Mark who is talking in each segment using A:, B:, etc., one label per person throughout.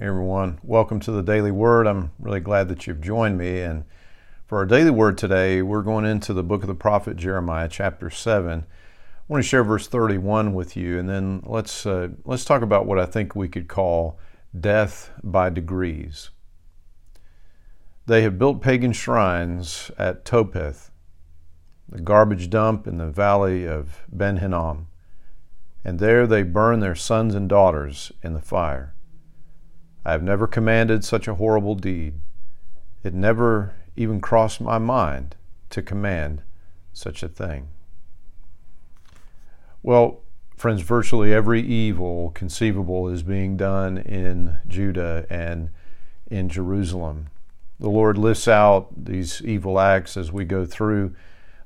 A: Hey everyone, welcome to the Daily Word. I'm really glad that you've joined me. And for our daily word today, we're going into the book of the prophet Jeremiah, chapter 7. I want to share verse 31 with you, and then let's, uh, let's talk about what I think we could call death by degrees. They have built pagan shrines at Topheth, the garbage dump in the valley of Ben Hinnom, and there they burn their sons and daughters in the fire. I have never commanded such a horrible deed. It never even crossed my mind to command such a thing. Well, friends, virtually every evil conceivable is being done in Judah and in Jerusalem. The Lord lists out these evil acts as we go through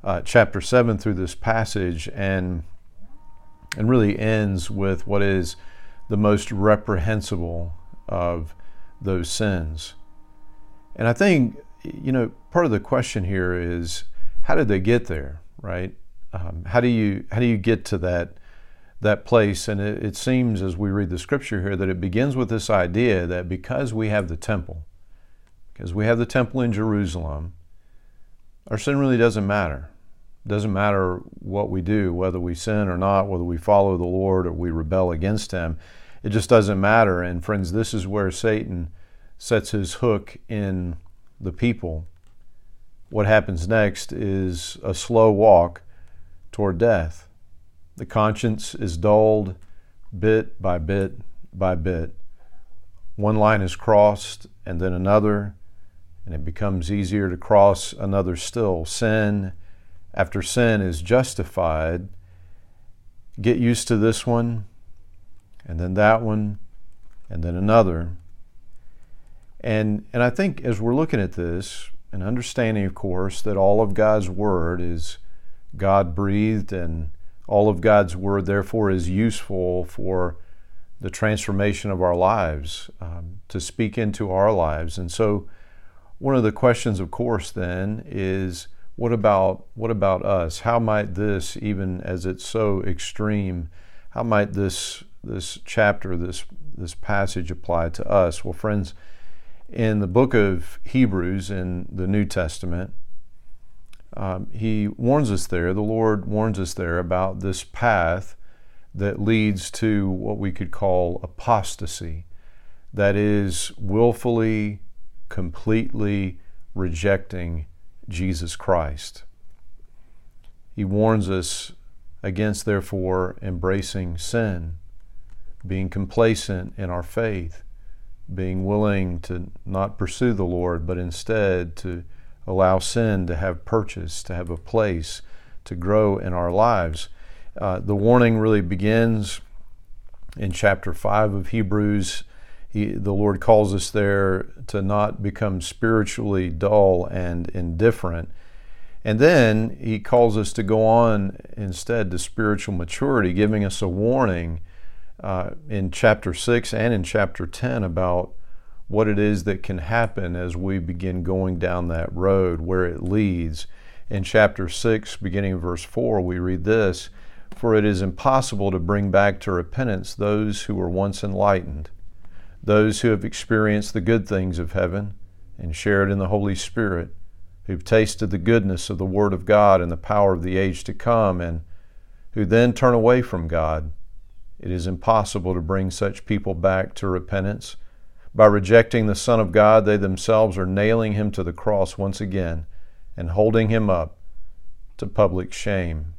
A: uh, chapter 7 through this passage and, and really ends with what is the most reprehensible of those sins. And I think, you know, part of the question here is how did they get there, right? Um, how do you how do you get to that that place? And it, it seems as we read the scripture here that it begins with this idea that because we have the temple, because we have the temple in Jerusalem, our sin really doesn't matter. It doesn't matter what we do, whether we sin or not, whether we follow the Lord or we rebel against Him. It just doesn't matter. And friends, this is where Satan sets his hook in the people. What happens next is a slow walk toward death. The conscience is dulled bit by bit by bit. One line is crossed and then another, and it becomes easier to cross another still. Sin after sin is justified. Get used to this one, and then that one, and then another. And, and I think as we're looking at this, and understanding, of course, that all of God's Word is God breathed, and all of God's Word, therefore, is useful for the transformation of our lives, um, to speak into our lives. And so, one of the questions, of course, then is what about what about us? How might this, even as it's so extreme, how might this this chapter, this this passage apply to us? Well, friends, in the book of Hebrews in the New Testament, um, he warns us there. The Lord warns us there about this path that leads to what we could call apostasy, that is willfully, completely rejecting Jesus Christ. He warns us against, therefore, embracing sin being complacent in our faith, being willing to not pursue the Lord, but instead to allow sin to have purchase, to have a place, to grow in our lives. Uh, the warning really begins in chapter 5 of Hebrews. He, the Lord calls us there to not become spiritually dull and indifferent. And then He calls us to go on instead to spiritual maturity, giving us a warning uh, in chapter 6 and in chapter 10 about what it is that can happen as we begin going down that road, where it leads. In chapter 6, beginning verse 4, we read this For it is impossible to bring back to repentance those who were once enlightened, those who have experienced the good things of heaven and shared in the Holy Spirit, who've tasted the goodness of the Word of God and the power of the age to come, and who then turn away from God it is impossible to bring such people back to repentance. By rejecting the Son of God, they themselves are nailing him to the cross once again and holding him up to public shame.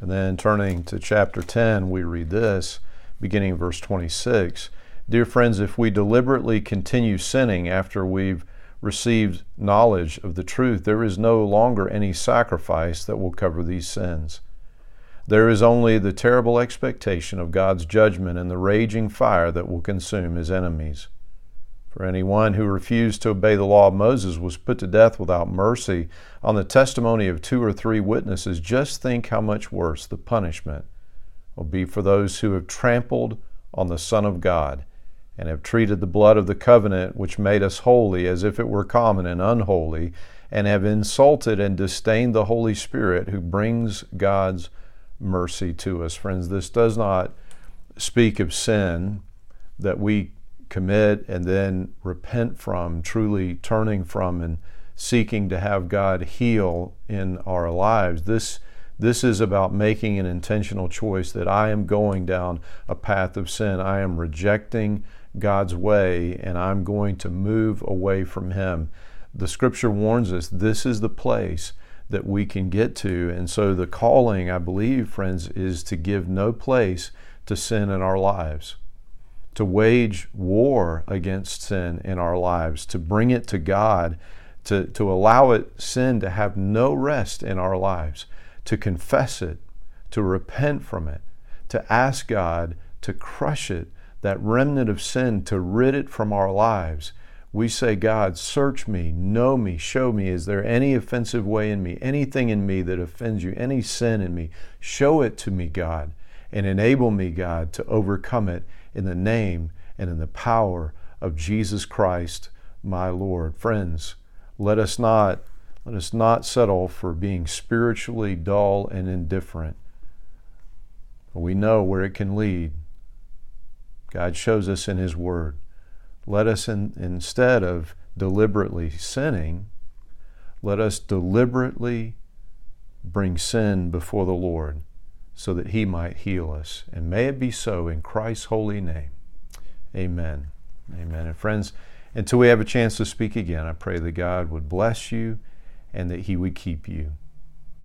A: And then turning to chapter 10, we read this, beginning verse 26. Dear friends, if we deliberately continue sinning after we've received knowledge of the truth, there is no longer any sacrifice that will cover these sins. There is only the terrible expectation of God's judgment and the raging fire that will consume his enemies. For anyone who refused to obey the law of Moses was put to death without mercy on the testimony of two or three witnesses. Just think how much worse the punishment will be for those who have trampled on the Son of God and have treated the blood of the covenant which made us holy as if it were common and unholy, and have insulted and disdained the Holy Spirit who brings God's mercy to us. Friends, this does not speak of sin that we commit and then repent from, truly turning from and seeking to have God heal in our lives. This this is about making an intentional choice that I am going down a path of sin. I am rejecting God's way and I'm going to move away from Him. The scripture warns us this is the place that we can get to. And so the calling, I believe, friends, is to give no place to sin in our lives, to wage war against sin in our lives, to bring it to God, to, to allow it, sin to have no rest in our lives, to confess it, to repent from it, to ask God to crush it, that remnant of sin, to rid it from our lives we say, God, search me, know me, show me. Is there any offensive way in me, anything in me that offends you, any sin in me? Show it to me, God, and enable me, God, to overcome it in the name and in the power of Jesus Christ, my Lord. Friends, let us not let us not settle for being spiritually dull and indifferent. We know where it can lead. God shows us in His Word. Let us, in, instead of deliberately sinning, let us deliberately bring sin before the Lord so that He might heal us. And may it be so in Christ's holy name. Amen. Amen. And friends, until we have a chance to speak again, I pray that God would bless you and that He would keep you.